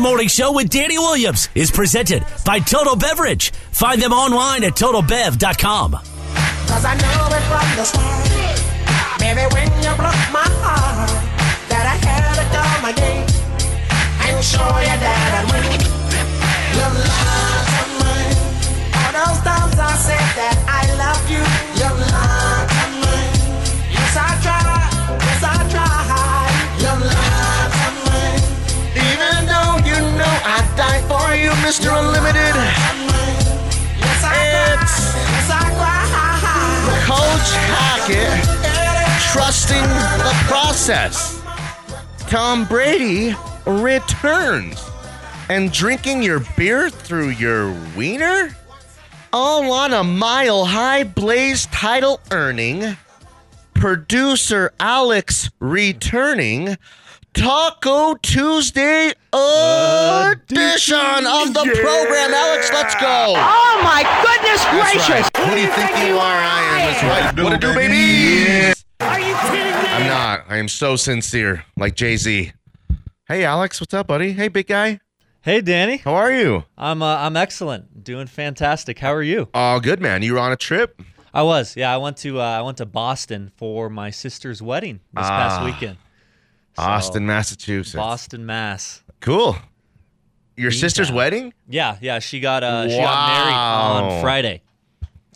Morning Show with Danny Williams is presented by Total Beverage. Find them online at totalbev.com. Cause I know it from the start. Baby, when you broke my heart, that I had come again and show you that I win. Your mine. All those times I said that I love you, your mine. Yes, I tried. You know I died for you, Mr. Unlimited. Yes, I cried. Yes, I cried. Coach Hackett trusting the process. Tom Brady returns and drinking your beer through your wiener? All on a mile high blaze title earning. Producer Alex returning. Taco Tuesday edition of the program. Alex, let's go. Oh my goodness That's gracious! right. Who do you think you are? I am. That's right. What to do, baby? Are you kidding me? I'm not. I am so sincere, like Jay Z. Hey, Alex, what's up, buddy? Hey, big guy. Hey, Danny. How are you? I'm uh, I'm excellent. Doing fantastic. How are you? Oh, good, man. You were on a trip? I was. Yeah, I went to uh, I went to Boston for my sister's wedding this past Ah. weekend. So, Austin, Massachusetts. Boston, Mass. Cool. Your sister's Beantown. wedding? Yeah, yeah. She got uh she got married Wow. on Friday.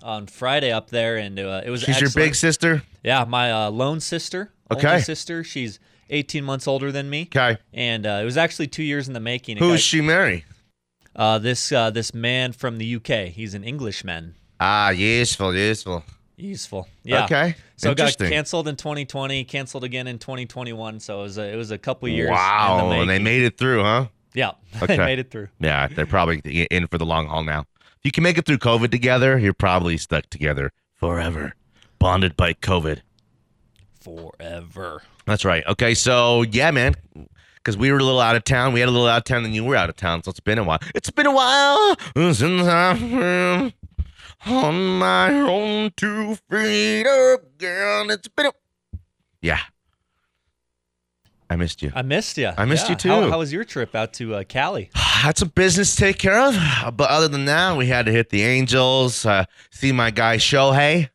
On Friday up there, and uh, it was. She's your excellent. big sister? Yeah, my uh, lone sister. Okay. Sister. She's 18 months older than me. Okay. And uh, it was actually two years in the making. It Who's got- she marry? Uh, this uh, this man from the UK. He's an Englishman. Ah, useful, useful. Useful. Yeah. Okay. So it got canceled in 2020, canceled again in 2021. So it was a, it was a couple years. Wow. in the And they made it through, huh? Yeah, Okay. they made it through. Yeah, they're probably in for the long haul now. If you can make it through COVID together, you're probably stuck together forever, bonded by COVID. Forever. That's right. Okay, so yeah, man, because we were a little out of town. We had a little out of town, and you were out of town, so it's been a while. It's been a while since been on my own two feet again. It's been a yeah. I missed you. I missed you. I missed you too. how was your trip out to uh, Cali? had some business to take care of. But other than that, we had to hit the Angels, uh, see my guy Shohei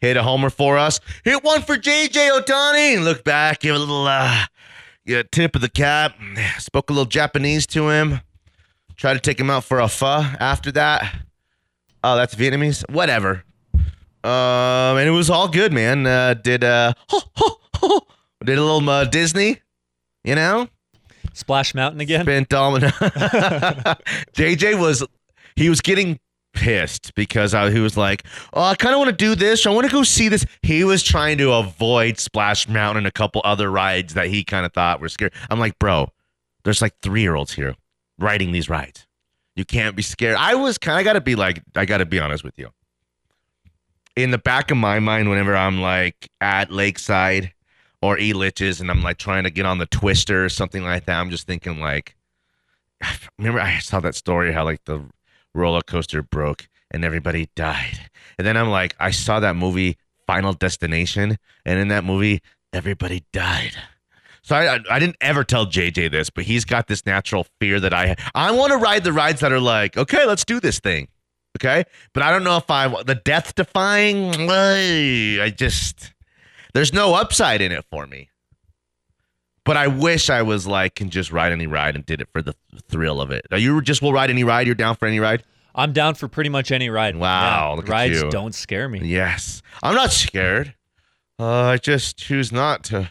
hit a homer for us, hit one for JJ Otani, and look back, give a little uh, yeah, tip of the cap, spoke a little Japanese to him, tried to take him out for a pho after that. Oh, that's Vietnamese? Whatever. Um, and it was all good, man. Uh, did uh, did a little uh, Disney, you know? Splash Mountain again? Spent all JJ was he was getting pissed because I, he was like, "Oh, I kind of want to do this. I want to go see this." He was trying to avoid Splash Mountain and a couple other rides that he kind of thought were scary. I'm like, "Bro, there's like 3-year-olds here riding these rides. You can't be scared." I was kind of I got to be like I got to be honest with you. In the back of my mind whenever I'm like at Lakeside or Elitch's and I'm like trying to get on the twister or something like that. I'm just thinking like, remember I saw that story how like the roller coaster broke and everybody died, and then I'm like, I saw that movie Final Destination, and in that movie everybody died. So I, I I didn't ever tell JJ this, but he's got this natural fear that I I want to ride the rides that are like, okay, let's do this thing. Okay, but I don't know if I the death defying. I just there's no upside in it for me. But I wish I was like can just ride any ride and did it for the thrill of it. Are you just will ride any ride? You're down for any ride? I'm down for pretty much any ride. Wow, Yeah, rides don't scare me. Yes, I'm not scared. Uh, I just choose not to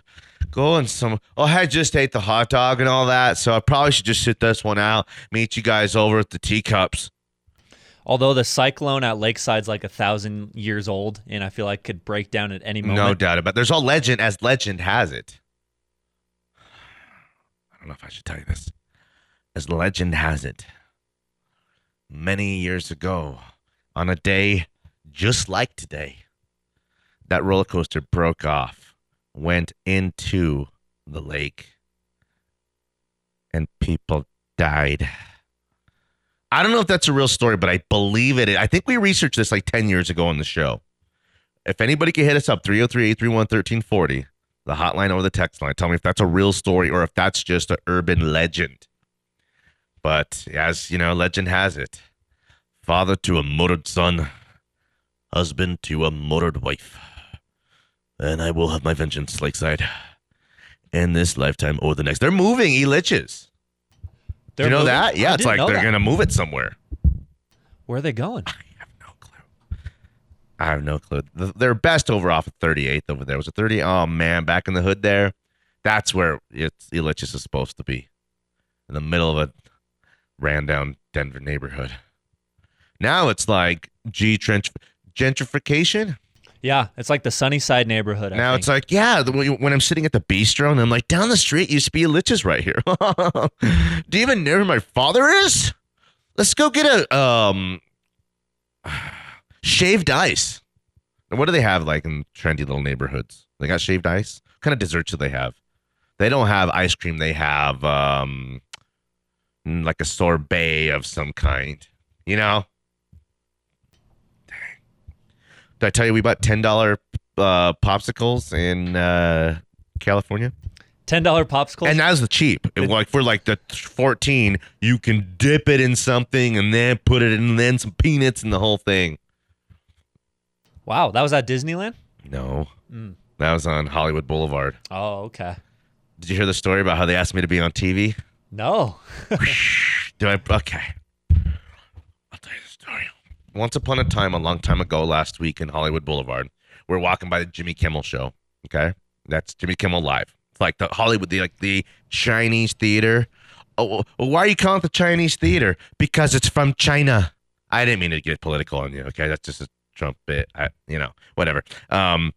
go and some. Oh, I just ate the hot dog and all that, so I probably should just sit this one out. Meet you guys over at the teacups. Although the cyclone at Lakeside's like a thousand years old, and I feel like could break down at any moment. No doubt about. it. There's all legend as legend has it. I don't know if I should tell you this. As legend has it, many years ago, on a day just like today, that roller coaster broke off, went into the lake, and people died. I don't know if that's a real story, but I believe it. I think we researched this like 10 years ago on the show. If anybody can hit us up, 303 831 1340, the hotline or the text line, tell me if that's a real story or if that's just an urban legend. But as you know, legend has it, father to a murdered son, husband to a murdered wife, and I will have my vengeance, Lakeside, in this lifetime or the next. They're moving Elitches. Do They're you know moving? that? I Yeah, it's like they're that. gonna move it somewhere. Where are they going? I have no clue. I have no clue. Th- Their best over off of 38th over there was a 30. Oh man, back in the hood there. That's where it's Elitches is supposed to be, in the middle of a ran down Denver neighborhood. Now it's like G trench gentrification. Yeah, it's like the Sunnyside neighborhood. I now think. it's like yeah, when I'm sitting at the bistro and I'm like down the street used to be Elitches right here. Do you even know who my father is? Let's go get a um shaved ice. What do they have like in trendy little neighborhoods? They got shaved ice. What kind of desserts do they have? They don't have ice cream. They have um mm, like a sorbet of some kind. You know? Dang. Did I tell you we bought ten dollar uh, popsicles in uh, California? ten dollar popsicles. And that was the cheap. It- like for like the 14, you can dip it in something and then put it in and then some peanuts and the whole thing. wow, that was at Disneyland. No. That was on Hollywood Boulevard. Oh, okay. Did you hear the story about how they asked me to be on TV? No. Do I? Okay. I'll tell you the story. Once upon a time, a long time ago, last week in Hollywood Boulevard, we're walking by the Jimmy Kimmel show. Okay, that's Jimmy Kimmel Live. It's like the Hollywood, the like the Chinese theater. Oh, well, why are you calling it the Chinese theater? Because it's from China. I didn't mean to get political on you. Okay, that's just a Trump bit. I, you know, whatever. Um,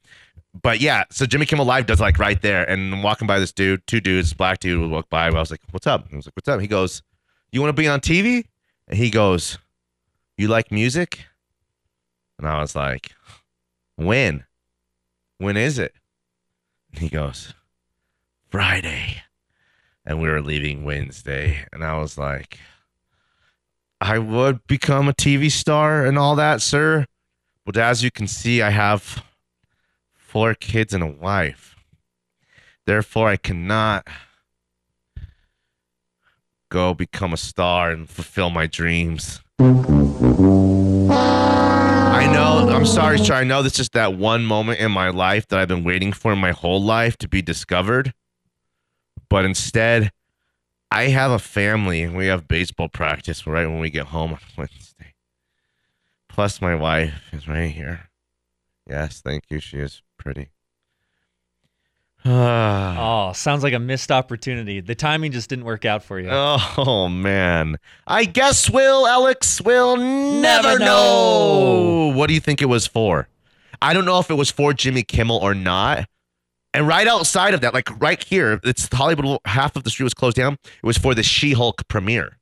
but yeah, so Jimmy Kimmel Live does like right there, and I'm walking by this dude, two dudes, black dude would walk by. I was like, "What's up?" I was like, "What's up?" He goes, "You want to be on TV?" And he goes, "You like music?" And I was like, "When? When is it?" And he goes, "Friday." And we were leaving Wednesday, and I was like, "I would become a TV star and all that, sir." But as you can see, I have four kids and a wife. Therefore, I cannot go become a star and fulfill my dreams. I know, I'm sorry, sir. I know this is that one moment in my life that I've been waiting for my whole life to be discovered. But instead, I have a family and we have baseball practice right when we get home on Wednesday. Plus, my wife is right here. Yes, thank you. She is pretty. Ah. Oh, sounds like a missed opportunity. The timing just didn't work out for you. Oh man. I guess we'll Alex will never, Never know. know. What do you think it was for? I don't know if it was for Jimmy Kimmel or not. And right outside of that, like right here, it's Hollywood. Half of the street was closed down. It was for the She-Hulk premiere.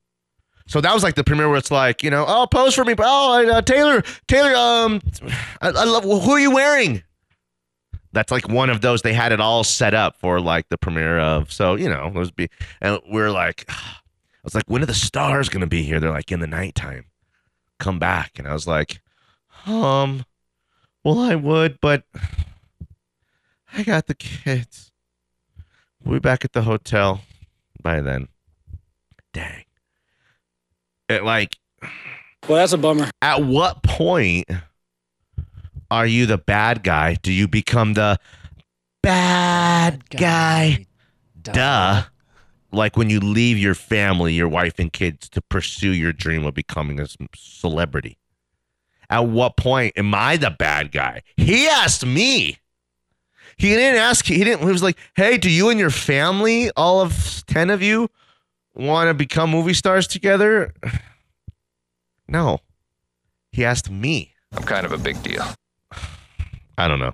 So that was like the premiere where it's like, you know, oh, pose for me. Oh, uh, Taylor, Taylor, um, I, I love. Who are you wearing? That's like one of those. They had it all set up for like the premiere of. So you know, those be, and we're like, I was like, when are the stars gonna be here? They're like in the nighttime. Come back, and I was like, um, well, I would, but I got the kids. We'll be back at the hotel by then. Dang. It like Well, that's a bummer. at what point are you the bad guy? Do you become the bad guy? Duh. Like when you leave your family, your wife and kids to pursue your dream of becoming a celebrity. At what point am I the bad guy? He asked me. He didn't ask. He didn't. He was like, "Hey, do you and your family, all of ten of you, want to become movie stars together?" No. He asked me. I'm kind of a big deal. I don't know.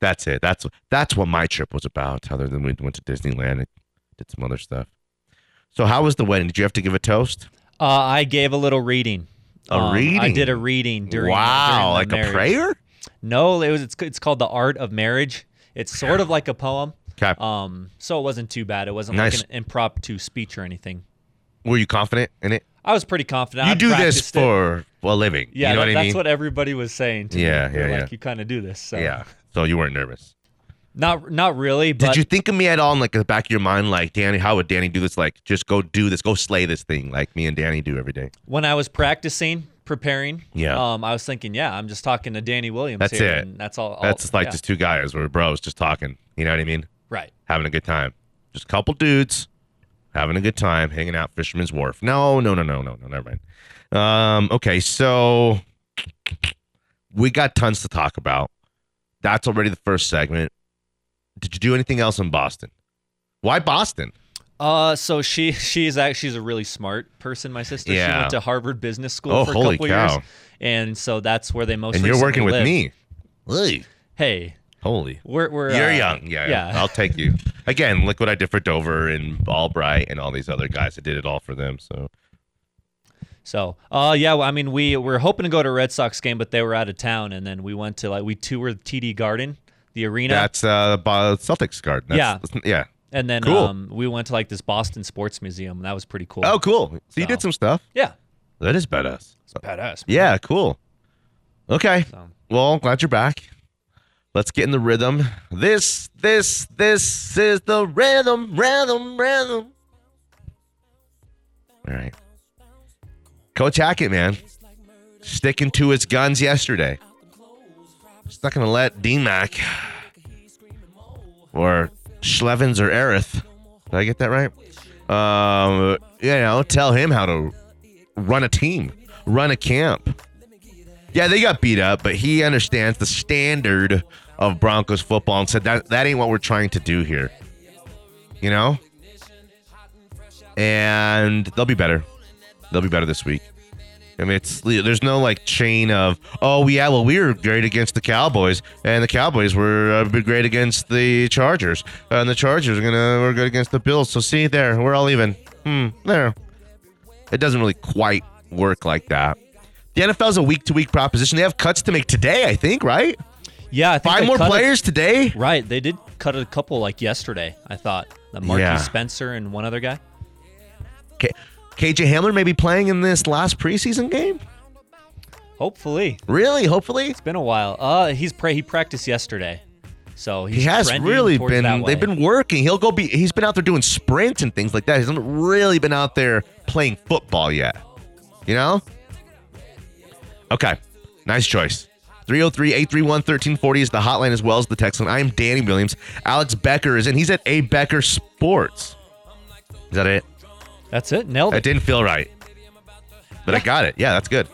That's it. That's that's what my trip was about. Other than we went to Disneyland and did some other stuff. So how was the wedding? Did you have to give a toast? Uh, I gave a little reading. A Um, I did a reading during. wow, during like the a prayer? No, it was. It's, it's called the Art of Marriage. It's sort of like a poem. Okay. Um, so it wasn't too bad. It wasn't Nice. like an impromptu speech or anything. Were you confident in it? I was pretty confident. you I do this practiced it. for a living. Yeah, you know that- what I that's mean? what everybody was saying. To Yeah, me. They're yeah, like yeah. you kind of do this. So. Yeah. So you weren't nervous. Not not really. But Did you think of me at all in like the back of your mind, like Danny? How would Danny do this? Like, just go do this, go slay this thing, like me and Danny do every day. when I was practicing, preparing, Yeah. um, I was thinking, yeah, I'm just talking to Danny Williams. That's here, it. And that's all. all That's like yeah. just two guys, we're bros, just talking. You know what I mean? right. Having a good time. Just a couple dudes having a good time, hanging out Fisherman's Wharf. No, no, no, no, no, no. Never mind. Um, okay, so we got tons to talk about. That's already the first segment. Did you do anything else in Boston? Why Boston? Uh, so she she's actually she's a really smart person. My sister. She Yeah. went to Harvard Business School Oh, for a holy couple cow. years, and so that's where they mostly. and you're recently working with lived. me. Hey, Hey, holy. we're we're You're uh, young. Yeah, yeah. I'll take you. Again, look what I did for Dover and Albright and all these other guys. I did it all for them. So So, uh, yeah, well, I mean, we were hoping to go to a Red Sox game, but they were out of town, and then we went to like we toured TD Garden, the arena, that's uh Celtics Garden. That's, Yeah. yeah. and then cool. um, we went to like this Boston Sports Museum. and That was pretty cool. Oh, cool. So you did some stuff. yeah, That is badass. it's badass. Yeah, cool. Okay. So- Well, glad you're back. Let's get in the rhythm. This, this, this is the rhythm, rhythm, rhythm. All right. Coach Hackett, man, sticking to his guns yesterday. He's not going to let DMAC or Schlevens or Aerith, did I get that right? Um, you know, tell him how to run a team, run a camp. Yeah, they got beat up, but he understands the standard of Broncos football and said that that ain't what we're trying to do here. You know? And they'll be better. They'll be better this week. I mean, it's there's no like chain of oh yeah, well we were great against the Cowboys, and the Cowboys were uh, great against the Chargers, and the Chargers are gonna were good against the Bills. So see there, we're all even. Hmm, there. It doesn't really quite work like that. The NFL is a week to week proposition. They have cuts to make today, I think, right? Yeah, I think Five more cut a- players today. right, they did cut a couple like yesterday. I thought the Marquis Yeah. Spencer and one other guy. K- KJ Hamler may be playing in this last preseason game. Hopefully, Really? Hopefully. it's been a while. Uh, he's pra- he practiced yesterday, so he's He has really been. They've been working. He'll go be. He's been out there doing sprints and things like that. He hasn't really been out there playing football yet. You know. Okay. Nice choice. 303-831-1340 is the hotline as well as the text line. I am Danny Williams. Alex Becker is in. He's at A Becker Sports. Is that it? That's it. Nailed That it. didn't feel right. But I got it. Yeah, that's good.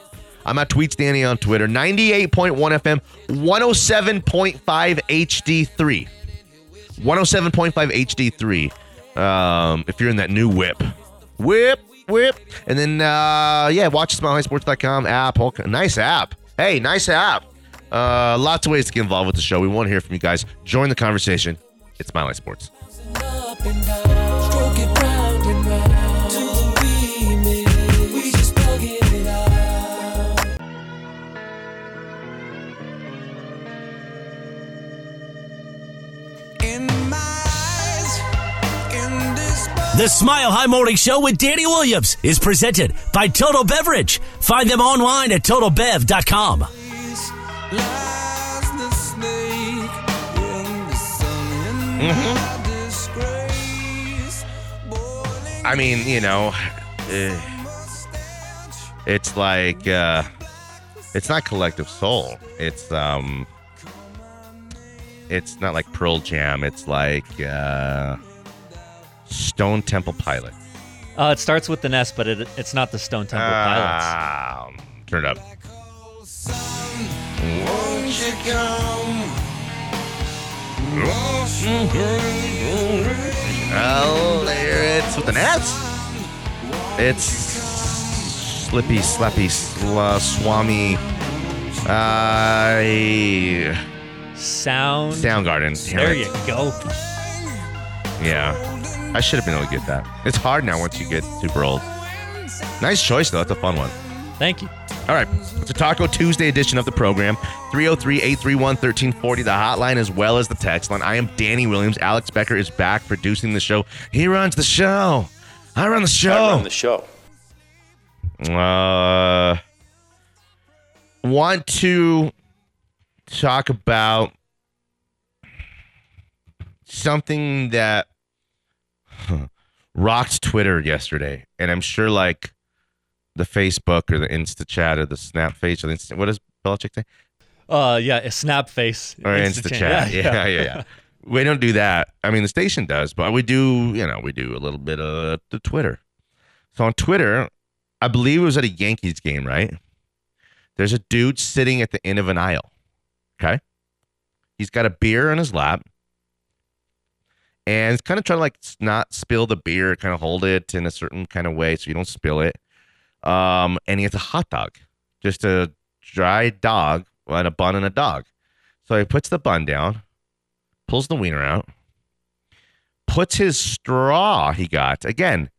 I'm at Tweets Danny on Twitter. 98.1 FM, 107.5 HD3. 107.5 HD3. Um, if you're in that new whip. Whip, whip. And then, uh, yeah, watch smilehighsports.com app. Nice app. Hey, nice app. Uh, lots of ways to get involved with the show. We want to hear from you guys. Join the conversation. It's Sports. my in this The Smile High Morning Show with Danny Williams is presented by Total Beverage. Find them online at totalbev.com. place lies the snake in the sun in my disgrace. Boiling I mean, you know, eh, it's like uh, it's not collective soul. It's um, it's not like Pearl Jam. It's like uh, Stone Temple Pilots. Uh, it starts with the nest, but it, it's not the Stone Temple Pilots. Ah, turn it up. Won't you come? Oh, there it's with the Nets. It's Slippy, Slappy, Sla, Swami, uh, Sound. Soundgarden. Damn There it. you go. Yeah. I should have been able to get that. It's hard now once you get super old. Nice choice, though. That's a fun one. Thank you. All right. It's a Taco Tuesday edition of the program. 303 831 1340, the hotline as well as the text line. I am Danny Williams. Alex Becker is back producing the show. He runs the show. I run the show. I run the show. Uh, want to talk about something that rocked Twitter yesterday, and I'm sure like the Facebook or the Insta chat or the Snap face or the Insta, what does Belichick say? Uh, yeah, a snap face. Or Insta, chat. Yeah, yeah, yeah. yeah. We don't do that. I mean, the station does, but we do. You know, we do a little bit of the Twitter. So on Twitter, I believe it was at a Yankees game, right? There's a dude sitting at the end of an aisle. Okay. He's got a beer in his lap. And he's kind of trying to like not spill the beer, kind of hold it in a certain kind of way so you don't spill it. Um, and he has a hot dog, just a dry dog and a bun and a dog. So he puts the bun down, pulls the wiener out, puts his straw he got. Again,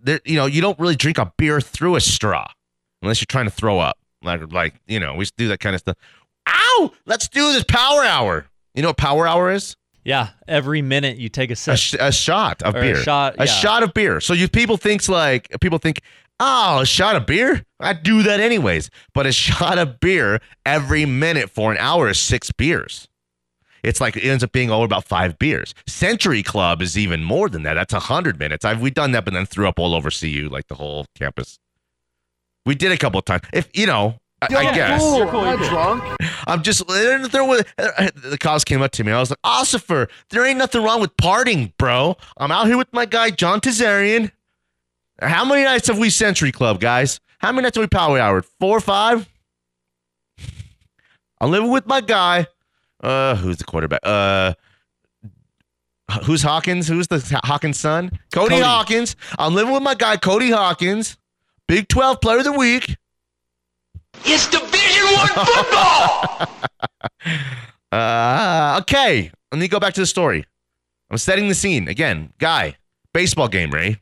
there, you know, you don't really drink a beer through a straw unless you're trying to throw up. Like, like you know, we do that kind of stuff. Ow! Let's do this power hour. You know what power hour is? Yeah, every minute you take a sip. A, sh- a shot of Or a beer. shot, a shot of beer. So you people thinks like people think, oh, a shot of beer. I do that anyways. But a shot of beer every minute for an hour is six beers. It's like it ends up being over about five beers. Century Club is even more than that. That's a hundred minutes. I've we done that, but then threw up all over CU, like the whole campus. We did a couple of times. If you know, I, I guess. You're cool, you're cool. I'm just there was the cops came up to me. I was like, Ossifer, there ain't nothing wrong with partying, bro. I'm out here with my guy John Tazarian. How many nights have we Century Club, guys? How many nights have we Power Hour? Four or five? I'm living with my guy. Uh, who's the quarterback? Uh, who's Hawkins? Who's the Hawkins son? Cody, Cody. Hawkins. I'm living with my guy Cody Hawkins. Big 12 player of the week. It's Division One football. Uh, okay. Let me go back to the story. I'm setting the scene again. Guy, baseball game, Ray.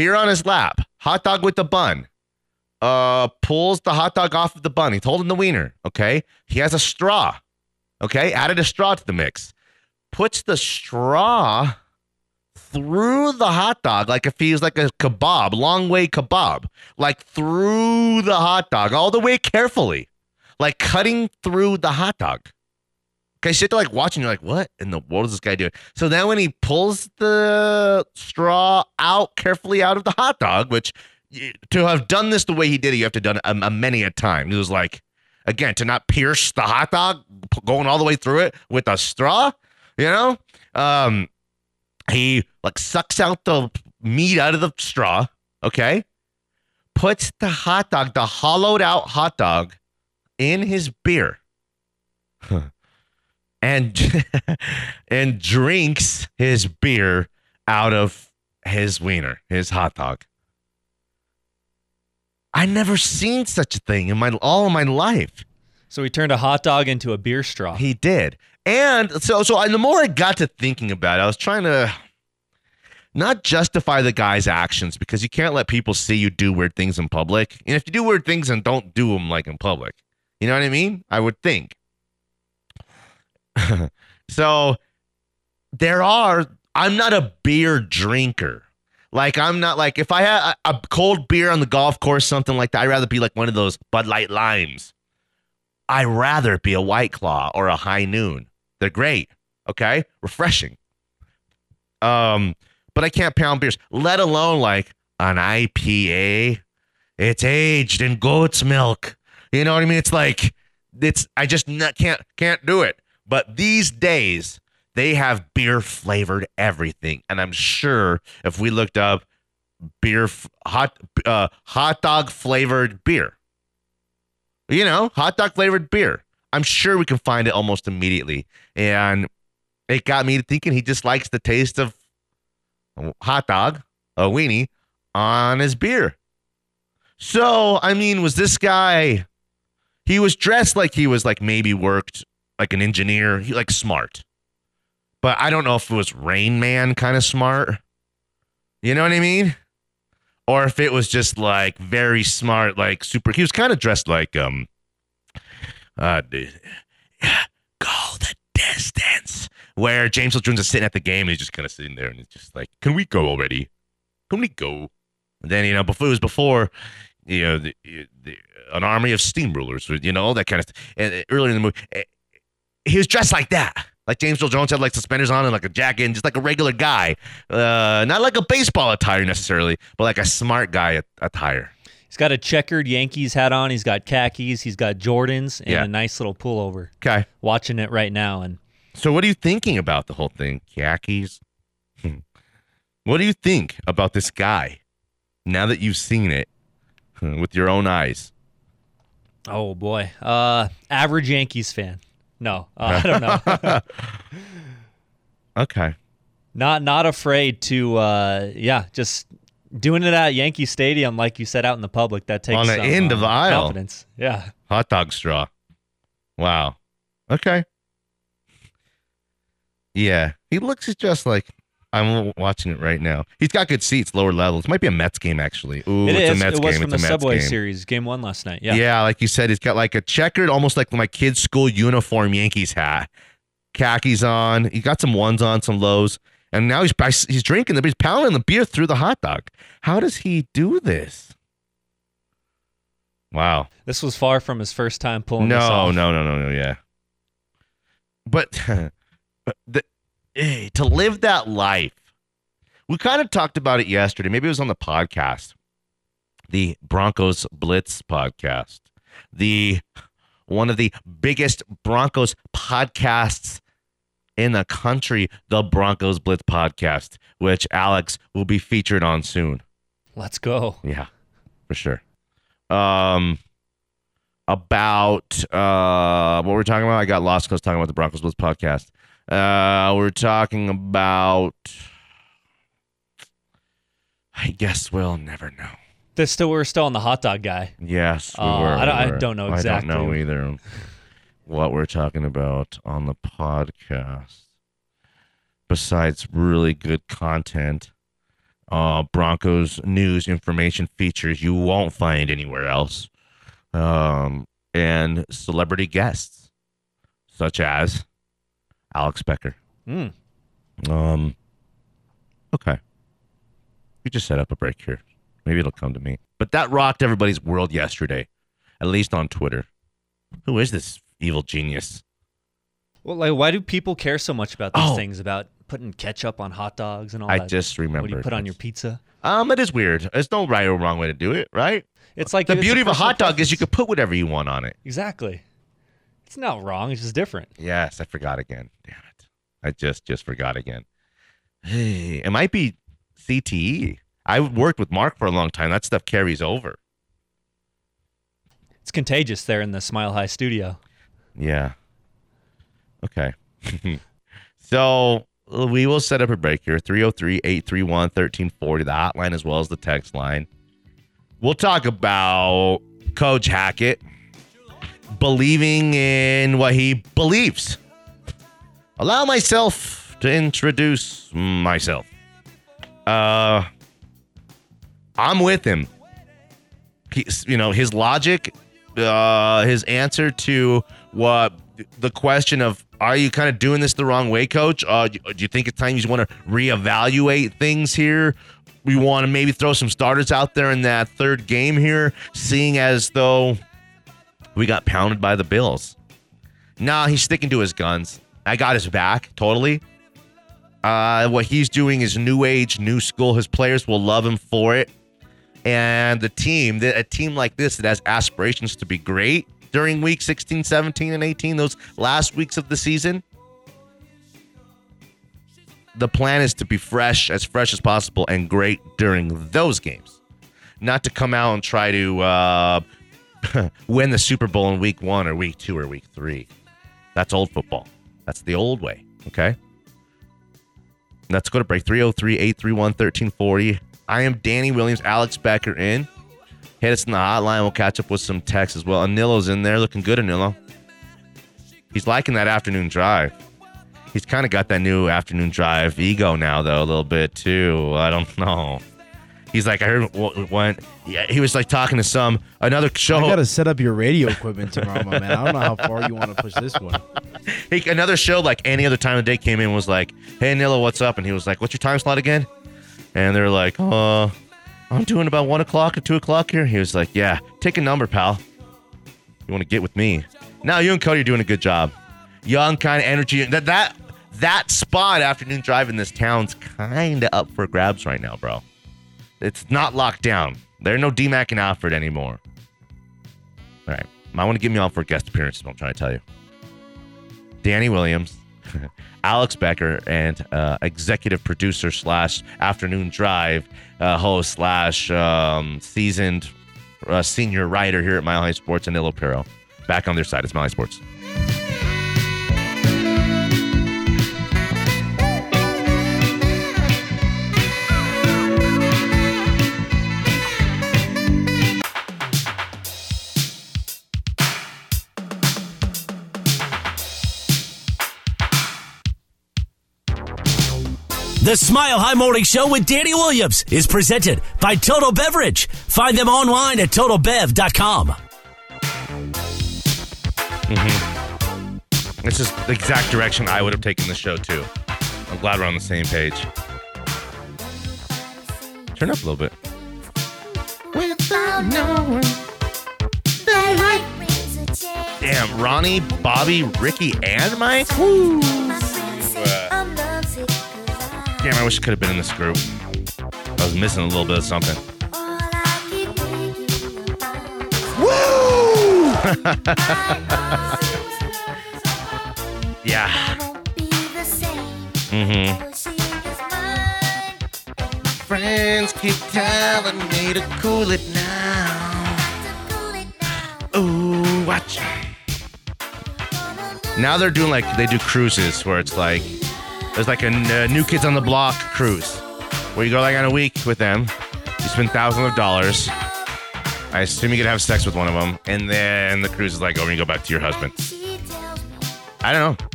Beer on his lap, hot dog with the bun. Uh, pulls the hot dog off of the bun. He's holding the wiener. Okay. He has a straw. Okay. Added a straw to the mix. Puts the straw through the hot dog like if he's like a kebab, long way kebab, like through the hot dog, all the way carefully, like cutting through the hot dog. Okay, sit there like watching, you're like, what in the world is this guy doing? So then when he pulls the straw out carefully out of the hot dog, which to have done this the way he did it, you have to done it a, a many a time. He was like, again, to not pierce the hot dog, going all the way through it with a straw, you know? Um, he like sucks out the meat out of the straw, okay? Puts the hot dog, the hollowed out hot dog, in his beer. And and drinks his beer out of his wiener, his hot dog. I never seen such a thing in my all of my life. So he turned a hot dog into a beer straw. He did. And so so and the more I got to thinking about it, I was trying to not justify the guy's actions because you can't let people see you do weird things in public. And if you do weird things and don't do them like in public. You know what I mean? I would think. so there are I'm not a beer drinker. Like I'm not like if I had a, a cold beer on the golf course, something like that, I'd rather be like one of those Bud Light limes. I'd rather be a White Claw or a High Noon. They're great. Okay, refreshing. Um, but I can't pound beers, let alone like an IPA. It's aged in goat's milk. You know what I mean? It's like it's I just not, can't can't do it. But these days they have beer flavored everything, and I'm sure if we looked up beer hot uh, hot dog flavored beer, you know, hot dog flavored beer. I'm sure we can find it almost immediately. And it got me thinking he just likes the taste of hot dog, a weenie, on his beer. So, I mean, was this guy, he was dressed like he was like maybe worked like an engineer, he like smart. But I don't know if it was Rain Man kind of smart. You know what I mean? Or if it was just like very smart, like super. He was kind of dressed like um, uh, go the distance. Where James Earl Jones is sitting at the game and he's just kind of sitting there and he's just like, "Can we go already? Can we go?" And then you know, before it was before, you know, the, the, an army of steamrollers, you know, all that kind of. St- and earlier in the movie, eh, he was dressed like that. Like James Earl Jones had like suspenders on and like a jacket and just like a regular guy. Uh, not like a baseball attire necessarily, but like a smart guy attire. He's got a checkered Yankees hat on. He's got khakis. He's got Jordans and Yeah. a nice little pullover. Okay. Watching it right now, and So what are you thinking about the whole thing? Khakis? Hmm. What do you think about this guy now that you've seen it with your own eyes? oh boy, uh, average Yankees fan. No, uh, I don't know. Okay. not not afraid to. Uh, yeah, just doing it at Yankee Stadium, like you said, out in the public. That takes On the some, end of uh, the aisle. Confidence. Yeah. Hot dog straw. Wow. Okay. Yeah. He looks just like I'm watching it right now. He's got good seats, lower levels. Might be a Mets game actually. Ooh, It it's is. a Mets It was game. from it's the Mets Subway game. Series, game one last night. Yeah. Yeah. like you said, he's got like a checkered, almost like my kid's school uniform Yankees hat. Khakis on. He got some ones on, some lows. And now he's he's drinking the he's pounding the beer through the hot dog. How does he do this? Wow. This was far from his first time pulling this No, off. no, no, no, no. Yeah, but but the, eh, to live that life, we kind of talked about it yesterday. Maybe it was on the podcast, the Broncos Blitz podcast, the one of the biggest Broncos podcasts in the country, the Broncos Blitz podcast, which Alex will be featured on soon. Let's go. Yeah, for sure. Um, about uh, what we're talking about, I got lost because talking about the Broncos Blitz podcast. Uh, we're talking about. I guess we'll never know. This still we're still on the hot dog guy. Yes, we Uh, were. I don't- we I don't know I don't know exactly. either. What we're talking about on the podcast, besides really good content, uh, Broncos news information features you won't find anywhere else, um, and celebrity guests such as Alex Becker. Mm. Um, okay. We just set up a break here. Maybe it'll come to me. But that rocked everybody's world yesterday, at least on Twitter. Who is this evil genius? Well, like, why do people care so much about these Oh. things about putting ketchup on hot dogs and all I that? I just remember. what do you put on your pizza? Um, it is weird. There's no right or wrong way to do it, right? It's like The it's beauty of a hot dog is you preference. could put whatever you want on it. exactly. It's not wrong. It's just different. Yes, I forgot again. Damn it. I just just forgot again. Hey, it might be CTE. I worked with Mark for a long time. That stuff carries over. It's contagious there in the Smile High studio. Yeah. Okay. so we will set up a break here 303 831 1340, the hotline as well as the text line. We'll talk about Coach Hackett believing in what he believes. Allow myself to introduce myself. Uh, I'm with him. He's, you know, his logic, uh, his answer to what the question of are you kind of doing this the wrong way, coach? Uh, do you think it's time you want to reevaluate things here? We want to maybe throw some starters out there in that third game here, seeing as though we got pounded by the Bills. Nah, he's sticking to his guns. I got his back totally. Uh, what he's doing is new age, new school. His players will love him for it. And the team, a team like this that has aspirations to be great during week 16, 17, and 18, those last weeks of the season, the plan is to be fresh, as fresh as possible, and great during those games. Not to come out and try to uh, win the Super Bowl in week one or week two or week three. That's old football. That's the old way. Okay. Let's go to break 303 831 1340. I am Danny Williams, Alex Becker in. Hit us in the hotline. We'll catch up with some texts as well. Anilo's in there looking good, Anilo. He's liking that afternoon drive. He's kind of got that new afternoon drive ego now, though, a little bit too. I don't know. He's like, I heard wh- when yeah, he was like talking to some another show. I gotta set up your radio equipment tomorrow, my man. I don't know how far you want to push this one. He, another show like any other time of the day came in and was like, "Hey Nilla, what's up?" And he was like, "What's your time slot again?" And they're like, "Uh, I'm doing about one o'clock or two o'clock here." He was like, "Yeah, take a number, pal. You want to get with me?" Now you and Cody are doing a good job. young kind of energy. That that that spot afternoon drive in this town's kind of up for grabs right now, bro. It's not locked down. There are no DMAC and Alfred anymore. All right. I want to give me on for guest appearances, I'm trying to tell you. Danny Williams, Alex Becker, and uh, executive producer slash afternoon drive uh, host slash um, seasoned uh, senior writer here at Mile High Sports and Illo Pero. Back on their side. It's Mile High Sports. The Smile High Morning Show with Danny Williams is presented by Total Beverage. Find them online at totalbev.com. Mm-hmm. This is the exact direction I would have taken the show too. I'm glad we're on the same page. Turn up a little bit. Damn, Ronnie, Bobby, Ricky, and Mike. Damn, I wish I could have been in this group. I was missing a little bit of something. Woo! yeah. Mm-hmm. Friends keep telling me to cool it now. Ooh, watch. Now they're doing like they do cruises where it's like there's like a uh, new kids on the block cruise where you go like on a week with them. You spend thousands of dollars. I assume you could have sex with one of them, and then the cruise is like over and you go back to your husband. I don't know.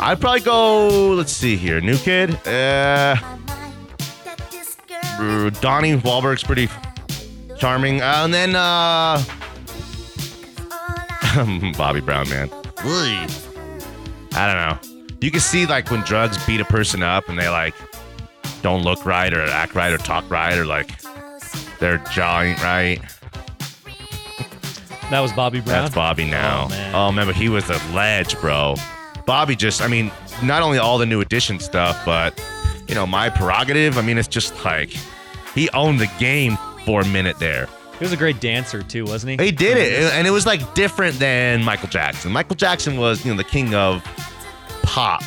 I'd probably go. Let's see here. New kid. Uh, Donnie Wahlberg's pretty charming. Uh, and then uh, Bobby Brown, man. I don't know. You can see like when drugs beat a person up and they like don't look right or act right or talk right or like their jaw ain't right. That was Bobby Brown. That's Bobby now. Oh, man. Oh, but he was a ledge, bro. Bobby just, I mean, not only all the new edition stuff, but, you know, my prerogative. I mean, it's just like he owned the game for a minute there. He was a great dancer too, wasn't he? He did it. And it was like different than Michael Jackson. Michael Jackson was, you know, the king of pop.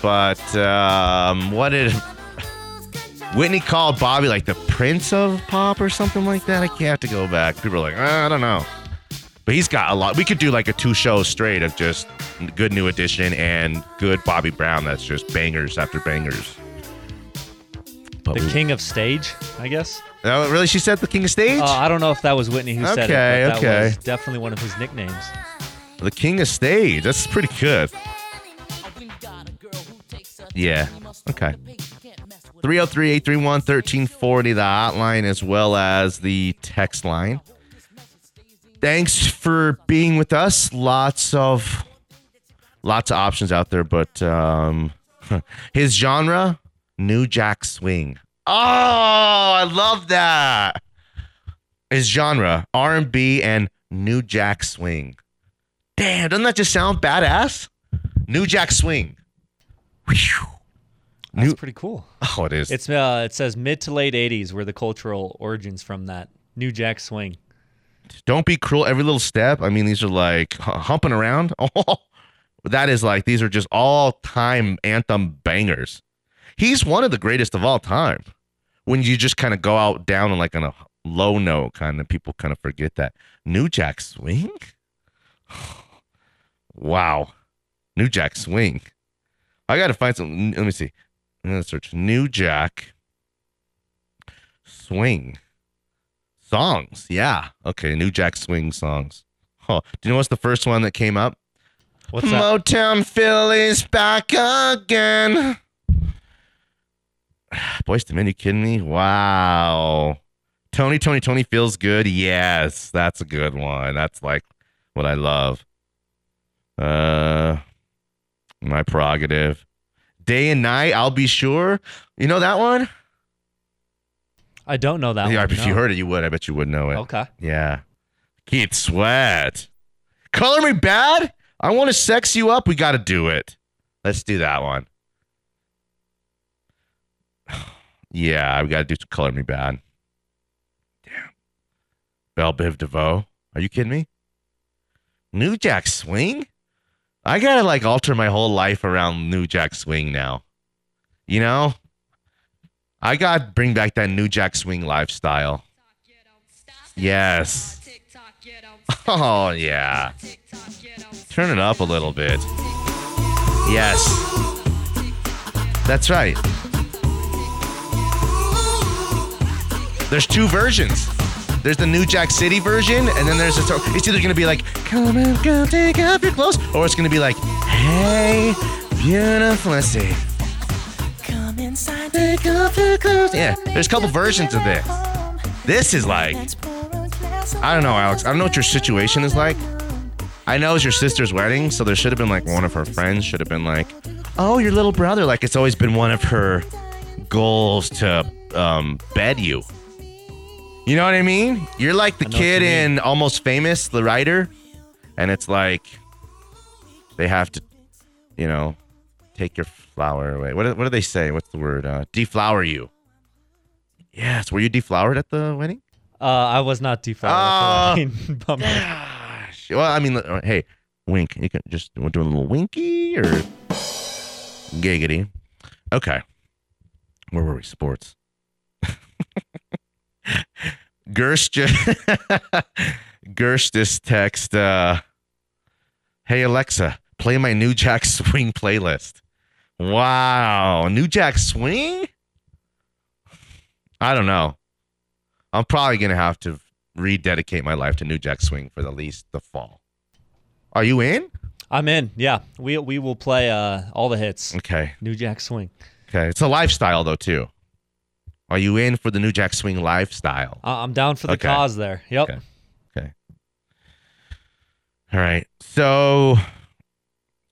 But um, what did Whitney call Bobby like the prince of pop or something like that? I can't have to go back. People are like, "Uh, I don't know. But he's got a lot. We could do like a two shows straight of just good new edition and good Bobby Brown. That's just bangers after bangers. But The we- king of stage, I guess. Oh, really? She said the king of stage? Uh, I don't know if that was Whitney who said Okay, it, but that okay. was definitely one of his nicknames. The king of stage. That's pretty good. Yeah. Okay. 303 831 1340, the hotline, as well as the text line. Thanks for being with us. Lots of lots of options out there, but um his genre, New Jack Swing. Oh, I love that. His genre, R&B and New Jack Swing. Damn, doesn't that just sound badass? New Jack Swing. Whew. That's New- pretty cool. Oh, it is. It's uh, it says mid to late '80s were the cultural origins from that New Jack Swing. Don't be cruel. Every little step. I mean, these are like hu- humping around. Oh, that is like these are just all time anthem bangers. He's one of the greatest of all time. When you just kind of go out down and like on a low note, kind of people kind of forget that. New Jack Swing. Wow, New Jack Swing. I got to find some. Let me see. I'm gonna search New Jack Swing songs. Yeah. Okay. New Jack Swing songs. Huh. Do you know what's the first one that came up? What's that? Motown Philly's back again. Boyz II Men, you kidding me? Wow. Tony, Tony, Tony feels good. Yes, that's a good one. That's like what I love. Uh, my prerogative. Day and night, I'll be sure. You know that one? I don't know that yeah, one. if you heard it, you would. I bet you would know it. Okay. Yeah. Keith Sweat. Color Me Badd? I want to sex you up. We got to do it. Let's do that one. Yeah, we got to do color me bad. Damn. Bell Biv DeVoe. Are you kidding me? New Jack Swing? I got to like alter my whole life around New Jack Swing now. You know? I got to bring back that New Jack Swing lifestyle. Yes. Oh, yeah. Turn it up a little bit. Yes. That's right. There's two versions. There's the New Jack City version, and then there's a. It's either gonna be like, "Come and go, take off your clothes," or it's gonna be like, "Hey, beautiful." Let's see. Come inside, take off your clothes. Yeah, there's a couple versions of this. This is like, I don't know, Alex. I don't know what your situation is like. I know it's your sister's wedding, so there should have been like one of her friends should have been like, "Oh, your little brother." Like it's always been one of her goals to um, bed you. You know what I mean? You're like the I know what kid in Almost Famous, the writer, and it's like they have to, you know, take your flower away. What do- what do they say? What's the word? Uh, deflower you. Yes. Were you deflowered at the wedding? Uh, I was not deflowered. Oh. Mean, bummer. Gosh. Well, I mean, uh, hey, wink. You can just do a little winky or giggity. Okay. Where were we? Sports. Gersh just Gersh just text. Uh, hey Alexa, play my New Jack Swing playlist. Wow, New Jack Swing. I don't know. I'm probably gonna have to rededicate my life to New Jack Swing for at least the fall. Are you in? I'm in. Yeah, we we will play uh, all the hits. Okay. New Jack Swing. Okay. It's a lifestyle though too. Are you in for the New Jack Swing lifestyle? I- I'm down for the Okay. cause there. Yep. Okay. Okay. All right. So,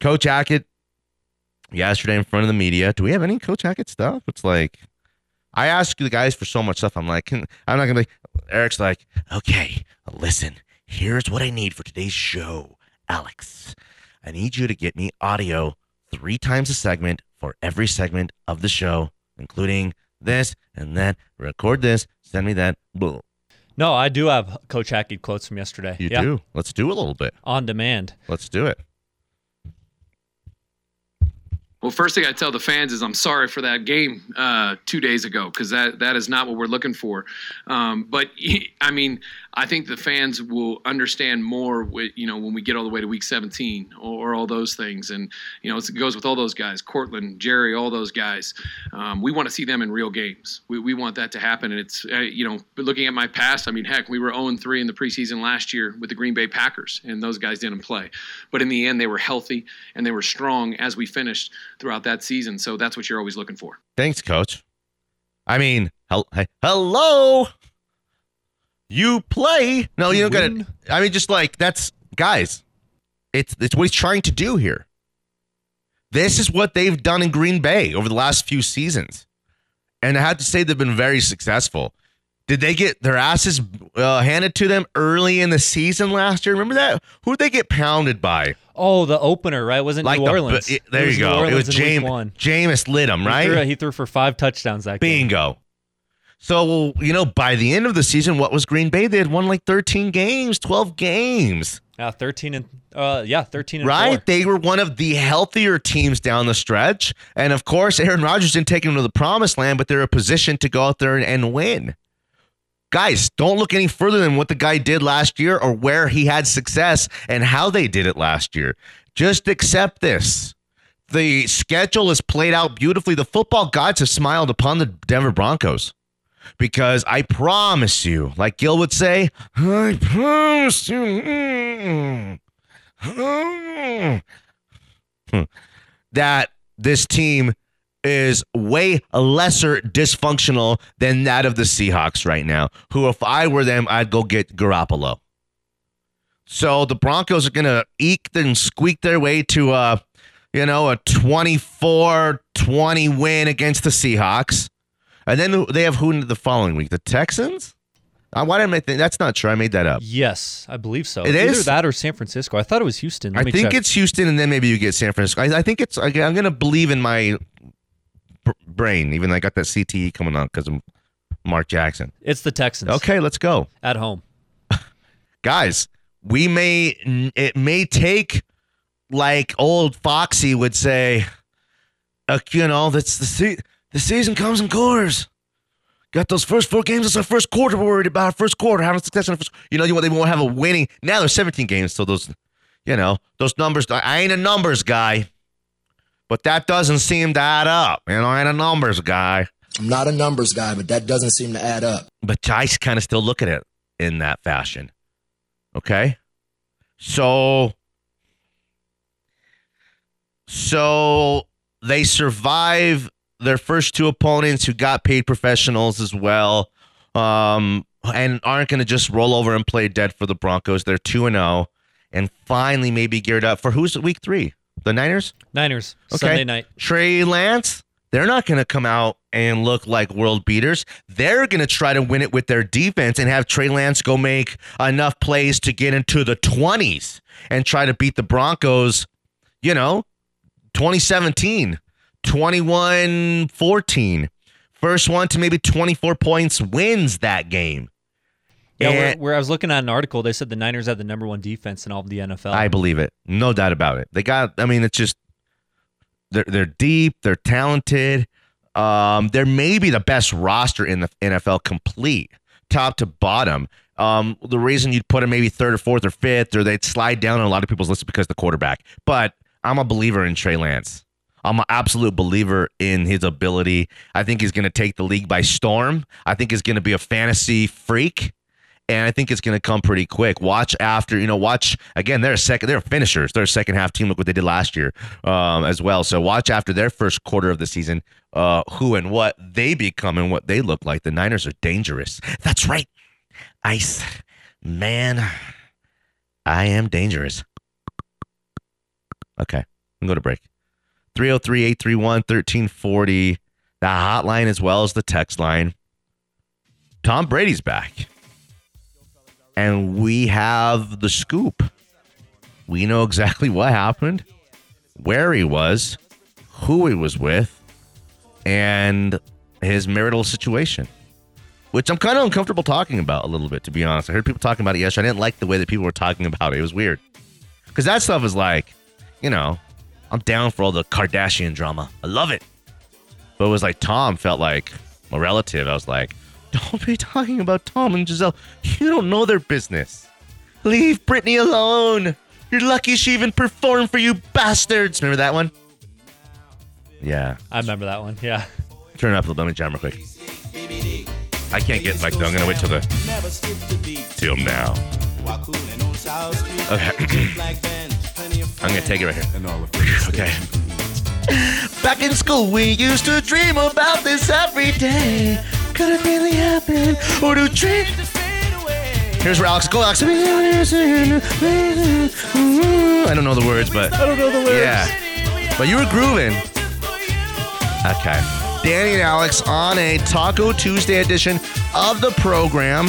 Coach Hackett yesterday in front of the media. Do we have any Coach Hackett stuff? It's like I ask the guys for so much stuff. I'm like, can, I'm not gonna be. Eric's like, okay, listen. Here's what I need for today's show, Alex. I need you to get me audio three times a segment for every segment of the show, including this and that. Record this, send me that. Blah. No, I do have Coach Hackett quotes from yesterday. You yeah. do. Let's do a little bit. On demand. Let's do it. Well, first thing I tell the fans is I'm sorry for that game uh, two days ago because that that is not what we're looking for. Um, but I mean, I think the fans will understand more. With, you know, when we get all the way to Week 17 or, or all those things, and you know, it goes with all those guys, Courtland, Jerry, all those guys. Um, we want to see them in real games. We, we want that to happen, and it's uh, you know, looking at my past. I mean, heck, we were 0 3 in the preseason last year with the Green Bay Packers, and those guys didn't play. But in the end, they were healthy and they were strong as we finished throughout that season. So that's what you're always looking for. Thanks, coach. I mean, hel- hello. You play. No, you don't get it. I mean, just like that's guys. It's it's what he's trying to do here. This is what they've done in Green Bay over the last few seasons, and I have to say they've been very successful. Did they get their asses uh, handed to them early in the season last year? Remember that? Who did they get pounded by? Oh, the opener, right? Wasn't New the- Orleans? it- there It you go. It was Orleans in week James. Jameis lit him, He right? threw, he threw for five touchdowns that game. Bingo. So, you know, by the end of the season, what was Green Bay? They had won like 13 games, 12 games, Yeah, thirteen and uh, yeah, thirteen and right? four. They were one of the healthier teams down the stretch. And of course, Aaron Rodgers didn't take them to the promised land, but they're a position to go out there and, and win. Guys, don't look any further than what the guy did last year or where he had success and how they did it last year. Just accept this. The schedule is played out beautifully. The football gods have smiled upon the Denver Broncos because I promise you, like Gil would say, I promise you mm, mm, hmm, that this team is way lesser dysfunctional than that of the Seahawks right now. Who, if I were them, I'd go get Garoppolo. So the Broncos are going to eke and squeak their way to a, you know, a 24-20 win against the Seahawks. And then they have who in the following week? The Texans? Uh, why did I think that's not true? I made that up. Yes, I believe so. It It's is? either that or San Francisco. I thought it was Houston. Let I think check. it's Houston, and then maybe you get San Francisco. I, I think it's. I'm going to believe in my b- brain, even though I got that CTE coming on because of Mark Jackson. it's the Texans. Okay, let's go, at home. guys. We may. It may take, like old Foxy would say, uh, you know, that's the se- the season comes in quarters. Got those first four games. It's our first quarter. We're worried about our first quarter having success in the first. You know, you they won't have a winning. Now there's 17 games, so those, you know, those numbers. I ain't a numbers guy, but that doesn't seem to add up. You know, I ain't a numbers guy, I'm not a numbers guy, but that doesn't seem to add up. but I kind of still look at it in that fashion. Okay, so so they survive their first two opponents who got paid professionals as well um, and aren't going to just roll over and play dead for the Broncos. They're 2 and 0 and finally maybe geared up for who's week 3? The Niners? Niners Okay. Sunday night. Trey Lance, they're not going to come out and look like world beaters. They're going to try to win it with their defense and have Trey Lance go make enough plays to get into the 20s and try to beat the Broncos, you know, 2017, 21 14. First one to maybe 24 points wins that game. Yeah, where, where I was looking at an article, they said the Niners had the number one defense in all of the NFL. I believe it. No doubt about it. They got I mean it's just they're they're deep, they're talented. Um they're maybe the best roster in the NFL complete, top to bottom. Um the reason you'd put them maybe third or fourth or fifth or they'd slide down on a lot of people's lists because of the quarterback. But I'm a believer in Trey Lance. I'm an absolute believer in his ability. I think he's going to take the league by storm. I think he's going to be a fantasy freak and I think it's going to come pretty quick. Watch after, you know, watch again. They're a second, they're finishers. They're a second half team. Look what they did last year um, as well. So watch after their first quarter of the season, uh, who and what they become and what they look like. The Niners are dangerous. That's right, Ice man. I am dangerous. Okay, I'm going to break. 303 831 1340. The hotline as well as the text line. Tom Brady's back and we have the scoop. We know exactly what happened, where he was, who he was with, and his marital situation, which I'm kind of uncomfortable talking about a little bit, to be honest. I heard people talking about it yesterday. I didn't like the way that people were talking about it. It was weird. Because that stuff is like, you know, I'm down for all the Kardashian drama. I love it. But it was like Tom felt like a relative. I was like, don't be talking about Tom and Gisele. You don't know their business. Leave Britney alone. You're lucky she even performed for you bastards. Remember that one? Yeah. I remember that one. Yeah. Turn it up a little bit. Let me jam real quick. I can't get like though. I'm gonna wait till the till now. Okay. I'm gonna take it right here. Okay. Back in school, we used to dream about this every day. Could it really? Or do? Here's where Alex go, Alex. I don't know the words, but I don't know the words. Yeah, but you were grooving. Okay. Danny and Alex on a Taco Tuesday edition of the program.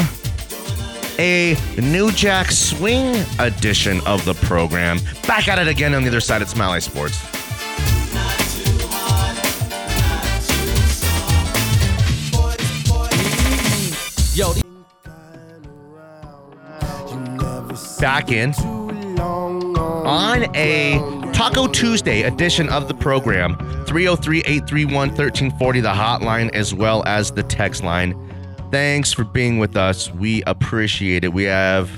A New Jack Swing edition of the program. Back at it again on the other side. It's Mile High Sports. Yo, back in on a Taco Tuesday edition of the program. 303 831 1340, the hotline, as well as the text line. Thanks for being with us. We appreciate it. We have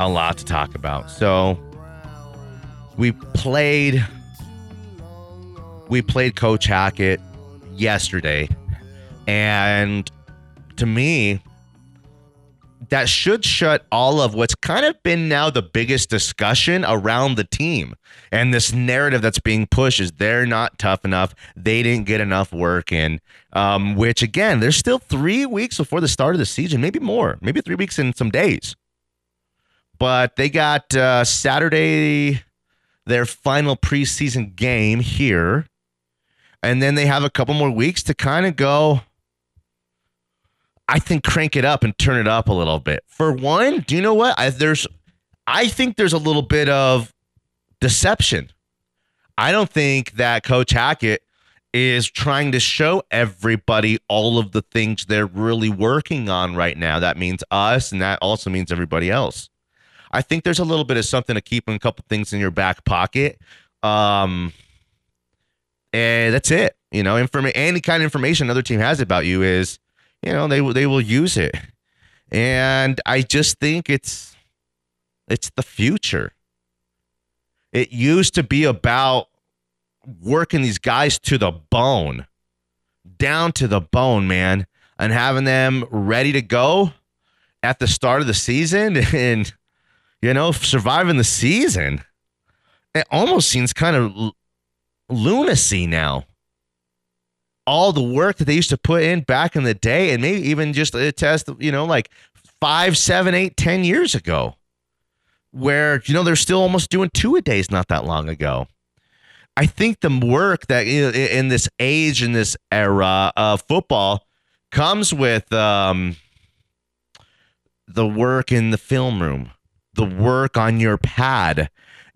a lot to talk about. So, we played we played Coach Hackett yesterday and to me that should shut all of what's kind of been now the biggest discussion around the team. And this narrative that's being pushed is they're not tough enough. They didn't get enough work in, um, which again, there's still three weeks before the start of the season, maybe more, maybe three weeks and some days. But they got uh, Saturday, their final preseason game here. And then they have a couple more weeks to kind of go. I think crank it up and turn it up a little bit. For one, do you know what? I, there's, I think there's a little bit of deception. I don't think that Coach Hackett is trying to show everybody all of the things they're really working on right now. That means us, and that also means everybody else. I think there's a little bit of something to keep a couple things in your back pocket. Um, and that's it. You know, informa- any kind of information another team has about you is, you know, they they will use it. And I just think it's it's the future. It used to be about working these guys to the bone, down to the bone, man, and having them ready to go at the start of the season and, you know, surviving the season. It almost seems kind of lunacy now. All the work that they used to put in back in the day, and maybe even just a test, you know, like five, seven, eight, ten years ago, where, you know, they're still almost doing two a days not that long ago. I think the work that you know, in this age, in this era of football, comes with um, the work in the film room, the work on your pad,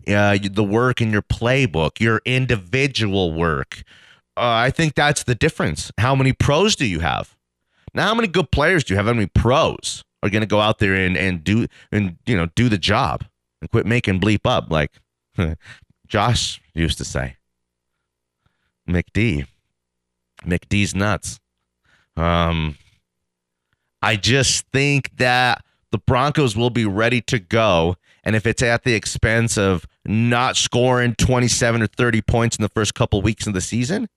uh, the work in your playbook, your individual work. Uh, I think that's the difference. How many pros do you have? Now, how many good players do you have? How many pros are going to go out there and, and do and you know do the job and quit making bleep up like Josh used to say. McD. McD's nuts. Um, I just think that the Broncos will be ready to go. And if it's at the expense of not scoring 27 or 30 points in the first couple weeks of the season,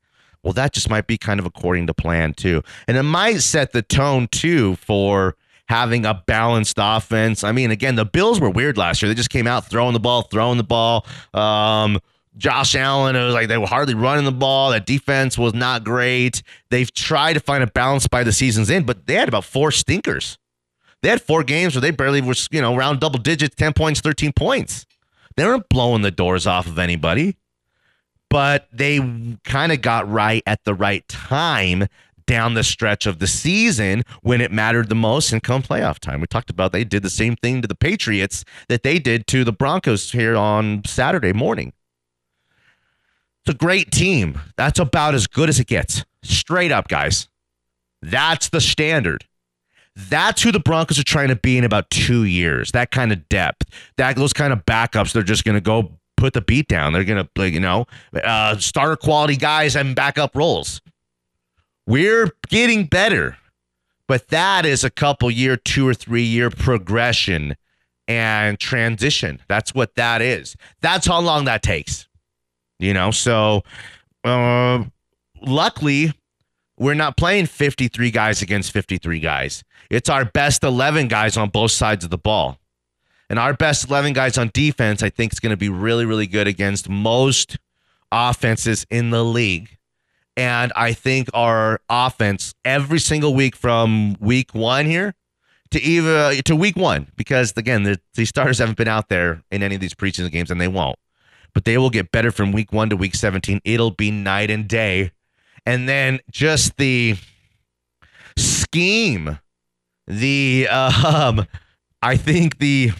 well, that just might be kind of according to plan, too. And it might set the tone, too, for having a balanced offense. I mean, again, the Bills were weird last year. They just came out throwing the ball, throwing the ball. Um, Josh Allen, it was like they were hardly running the ball. That defense was not great. They've tried to find a balance by the season's end, but they had about four stinkers. They had four games where they barely were, you know, around double digits, 10 points, 13 points. They weren't blowing the doors off of anybody, but they kind of got right at the right time down the stretch of the season when it mattered the most and come playoff time. We talked about they did the same thing to the Patriots that they did to the Broncos here on Saturday morning. It's a great team. That's about as good as it gets. Straight up, guys. That's the standard. That's who the Broncos are trying to be in about two years. That kind of depth. That those kind of backups. They're just going to go put the beat down. They're going to, you know, uh, starter quality guys and backup roles. We're getting better, but that is a couple year, two or three year progression and transition. That's what that is. That's how long that takes. You know, so uh, luckily we're not playing 53 guys against 53 guys. It's our best 11 guys on both sides of the ball. And our best 11 guys on defense, I think, is going to be really, really good against most offenses in the league. And I think our offense every single week from week one here to even to week one, because again, the, the starters haven't been out there in any of these preseason games, and they won't. But they will get better from week one to week 17. It'll be night and day. And then just the scheme, the um, I think the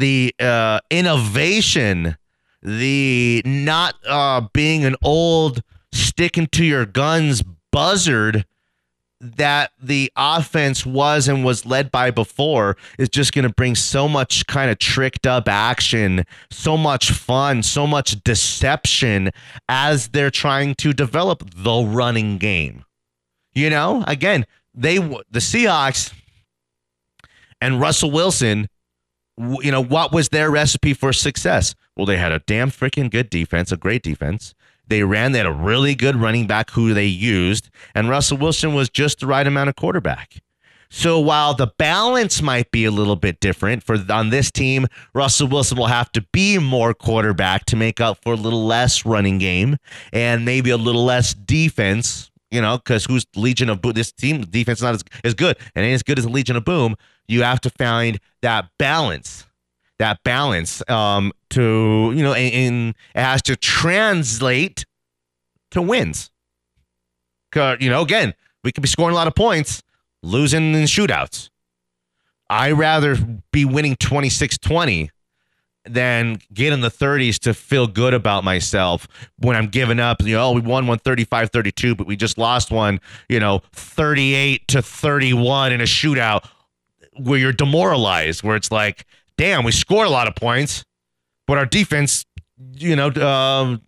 the uh, innovation, the not uh, being an old sticking to your guns buzzard that the offense was and was led by before is just going to bring so much kind of tricked up action, so much fun, so much deception as they're trying to develop the running game. You know, again, they the Seahawks and Russell Wilson, you know, what was their recipe for success? Well, they had a damn freaking good defense, a great defense. They ran, they had a really good running back who they used, and Russell Wilson was just the right amount of quarterback. So while the balance might be a little bit different for on this team, Russell Wilson will have to be more quarterback to make up for a little less running game and maybe a little less defense. You know, because who's Legion of Boom? This team defense is not as, as good and ain't as good as the Legion of Boom. You have to find that balance that balance um, to you know, and, and it has to translate to wins. you know, again, we could be scoring a lot of points. losing in shootouts. I rather be winning 26-20 than get in the 30s to feel good about myself when I'm giving up. You know, oh, we won one 35-32, but we just lost one, you know, 38 to 31 in a shootout where you're demoralized, where it's like, damn, we scored a lot of points, but our defense, you know, um,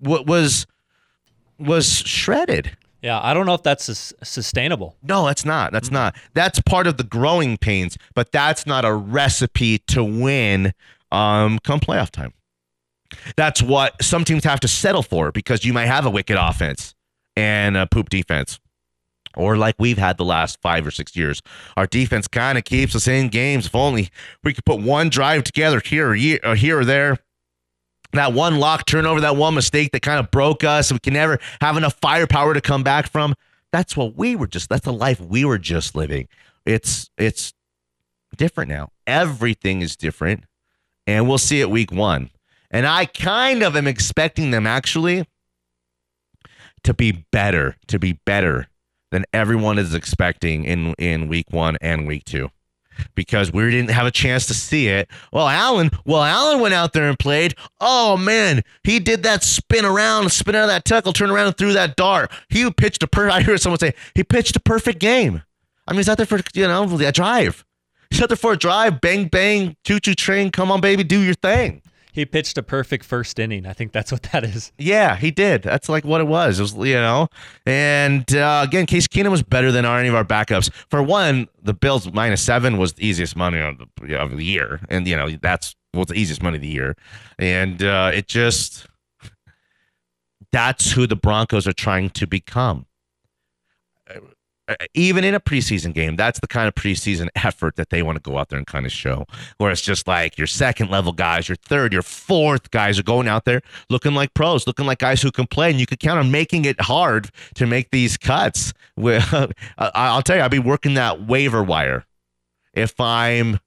was was shredded. Yeah, I don't know if that's sus- sustainable. No, that's not. That's not. That's part of the growing pains, but that's not a recipe to win um, come playoff time. That's what some teams have to settle for because you might have a wicked offense and a poop defense. Or like we've had the last five or six years, our defense kind of keeps us in games. If only we could put one drive together here or, or here or there, that one lock turnover, that one mistake that kind of broke us, we can never have enough firepower to come back from. That's what we were just. That's the life we were just living. It's it's different now. Everything is different, and we'll see it week one. And I kind of am expecting them actually to be better, to be better than everyone is expecting in in week one and week two because we didn't have a chance to see it. Well, Allen, well, Allen went out there and played. Oh man, he did that spin around, spin out of that tackle, turn around and threw that dart. He pitched a per. I heard someone say he pitched a perfect game. I mean, he's out there for you know a drive. He's out there for a drive. Bang bang, choo choo train. Come on, baby, do your thing. He pitched a perfect first inning. I think that's what that is. Yeah, he did. That's like what it was. It was, you know. And uh, again, Case Keenum was better than any of our backups. For one, the Bills minus seven was the easiest money of the, of the year, and you know that's was the easiest money of the year. And uh, it just that's who the Broncos are trying to become. Even in a preseason game, that's the kind of preseason effort that they want to go out there and kind of show. Where it's just like your second level guys, your third, your fourth guys are going out there looking like pros, looking like guys who can play, and you could count on making it hard to make these cuts. I'll tell you, I'll be working that waiver wire if I'm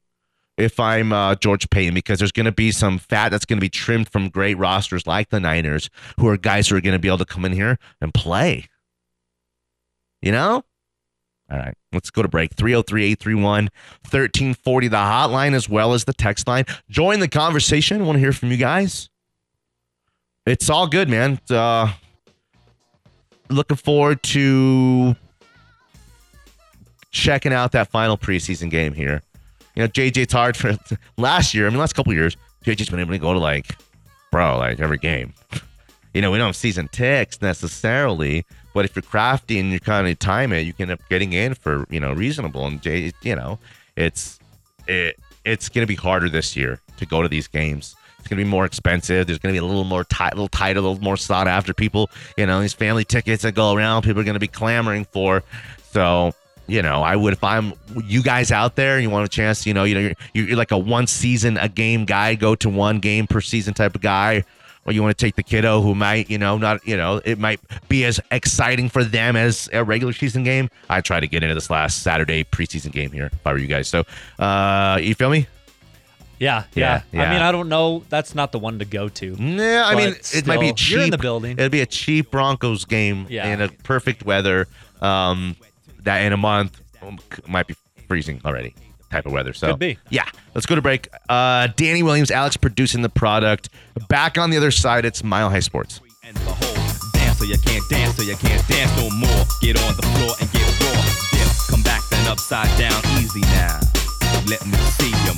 if I'm uh, George Paton because there's going to be some fat that's going to be trimmed from great rosters like the Niners, who are guys who are going to be able to come in here and play. You know? All right, let's go to break. 303 831 1340, the hotline as well as the text line. Join the conversation. want to hear from you guys. It's all good, man. Uh, looking forward to checking out that final preseason game here. You know, JJ's hard for last year. I mean, last couple years, JJ's been able to go to like, bro, like every game. You know, we don't have season ticks necessarily, but if you're crafty and you kind of time it, you can end up getting in for you know reasonable. And you know, it's it it's going to be harder this year to go to these games. It's going to be more expensive. There's going to be a little more tight, little tight, a little more sought after. People, you know, these family tickets that go around, people are going to be clamoring for. So you know, I would if I'm you guys out there you want a chance, you know, you know, you're, you're like a one season a game guy, go to one game per season type of guy, or you want to take the kiddo who might, you know, not, you know, it might be as exciting for them as a regular season game. I try to get into this last Saturday preseason game here if I were you guys. So, uh, you feel me? Yeah, Yeah, yeah. I mean, I don't know. That's not the one to go to. Yeah, I mean, But it might be cheap. You're in the building. It'll be a cheap Broncos game Yeah. in a perfect weather. Um, that in a month um, might be freezing already. Type of weather. So Could be. Yeah, let's go to break. Uh, Danny Williams, Alex producing the product. Back on the other side, it's Mile High Sports. Dance so you can't dance so you can't dance no more. Get on the floor and get raw. Dip, come back then upside down easy now. Let me see you